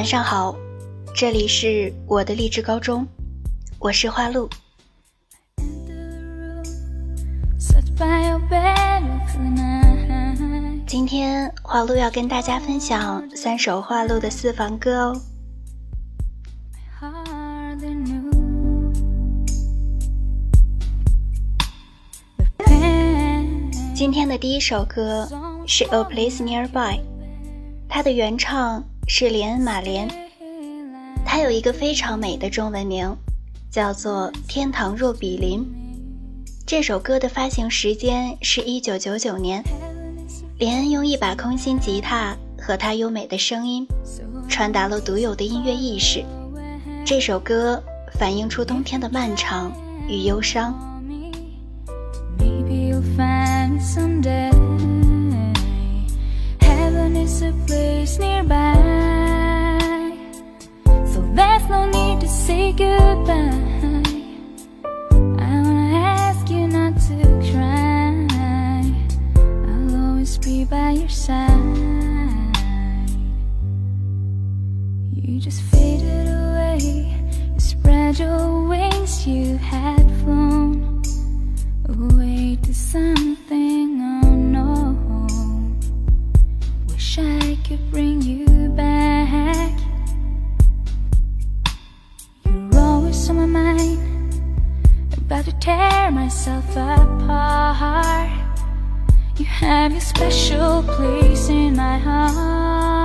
晚上好，这里是我的励志高中，我是花露。今天花露要跟大家分享三首花露的私房歌哦。今天的第一首歌是《A Place Nearby》，它的原唱是连恩·马莲，它有一个非常美的中文名，叫做《天堂若比邻》。这首歌的发行时间是一九九九年，连恩用一把空心吉他和他优美的声音，传达了独有的音乐意识。这首歌反映出冬天的漫长与忧伤。someday. Is a place nearby, so there's no need to say goodbye. I wanna ask you not to cry. I'll always be by your side. You just faded away. You spread your wings. You had To tear myself apart. You have a special place in my heart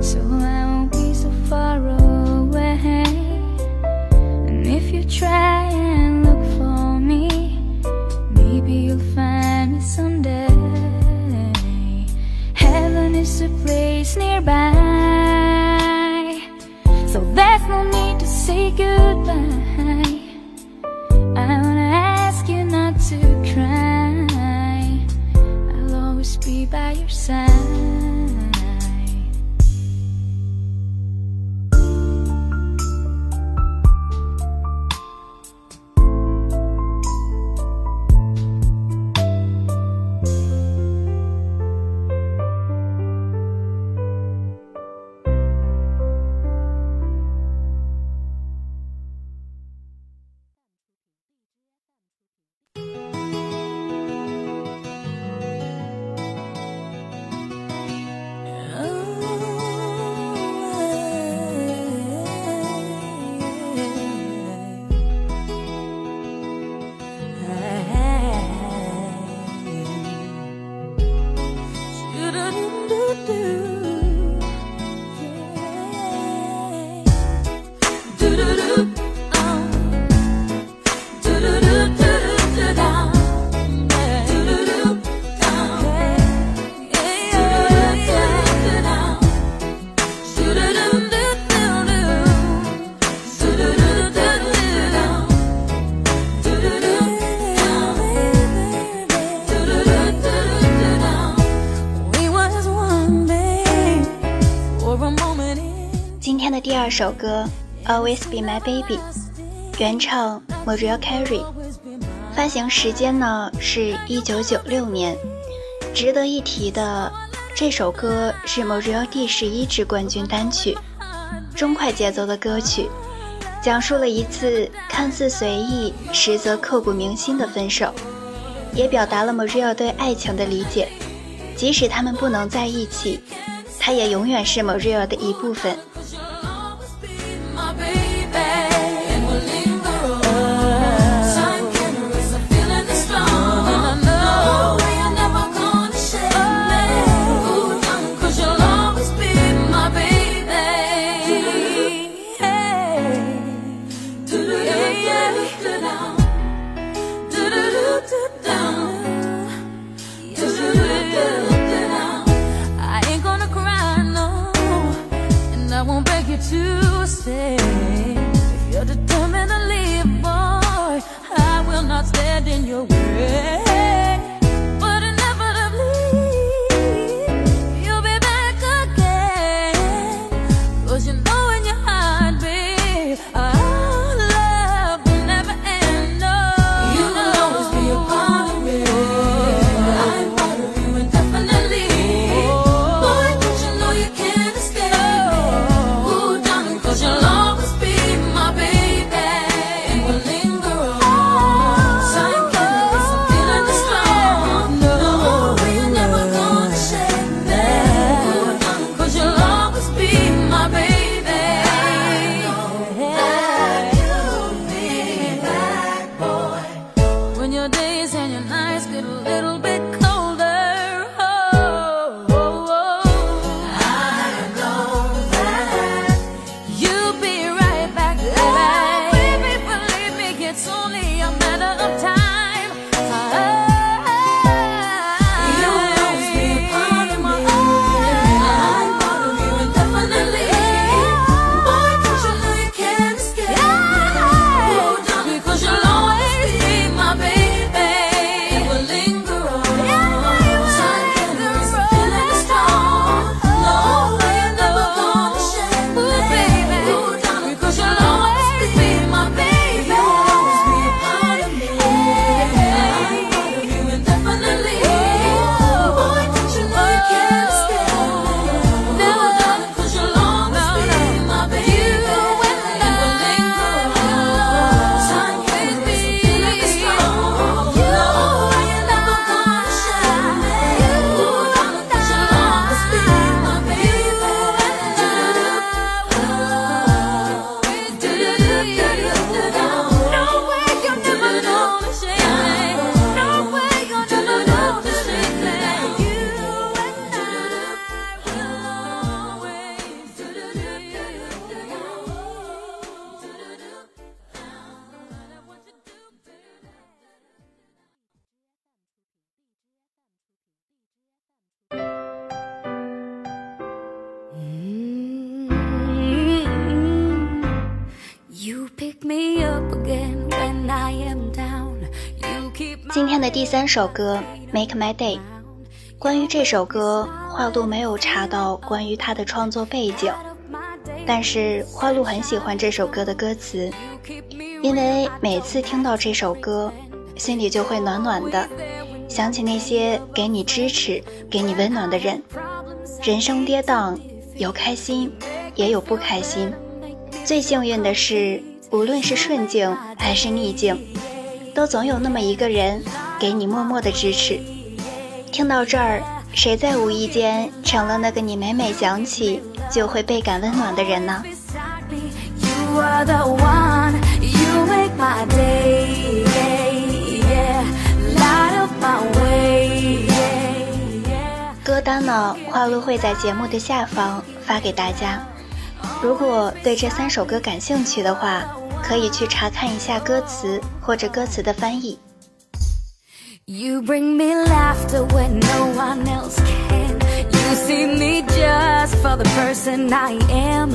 So I won't be so far away. And if you try and look for me Maybe you'll find me someday. Heaven is a place nearby. So there's no need to say goodbye. 今天的第二首歌《Always Be My Baby》，原唱 Mariah Carey，发行时间呢是一九九六年，值得一提的，这首歌是 Montreal 第十一支冠军单曲，中快节奏的歌曲，讲述了一次看似随意，实则刻骨铭心的分手，也表达了 Montreal 对爱情的理解。即使他们不能在一起，他也永远是 Maria 的一部分。今天的第三首歌《Make My Day》，关于这首歌，花露没有查到关于他的创作背景，但是花露很喜欢这首歌的歌词，因为每次听到这首歌，心里就会暖暖的，想起那些给你支持、给你温暖的人。人生跌宕，有开心，也有不开心，最幸运的是，无论是顺境还是逆境。都总有那么一个人，给你默默的支持。听到这儿，谁在无意间成了那个你每每想起就会倍感温暖的人呢？歌单呢，花露会在节目的下方发给大家。如果对这三首歌感兴趣的话。可以去查看一下歌词或者歌词的翻译。You bring me laughter when no one else can. You see me just for the person I am.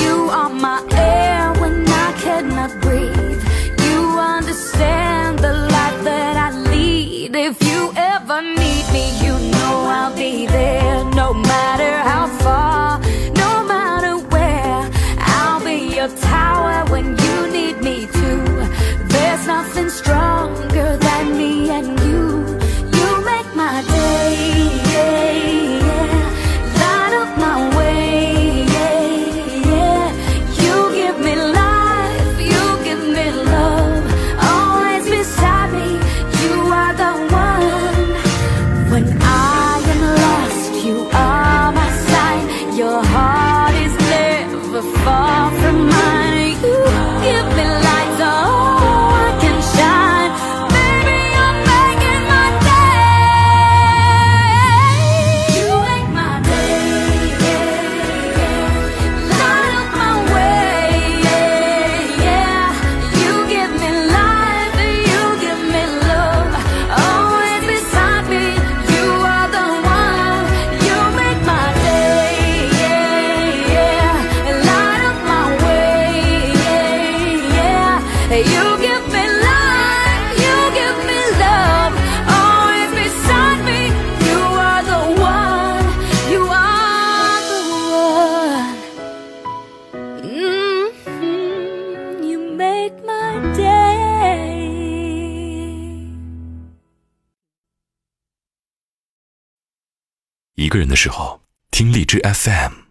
You are my air when I cannot breathe. You understand the life that I lead. If you ever need me, you know I'll be there no matter how far, When you need me too. There's nothing stronger than me and you. 时候，听荔枝 FM。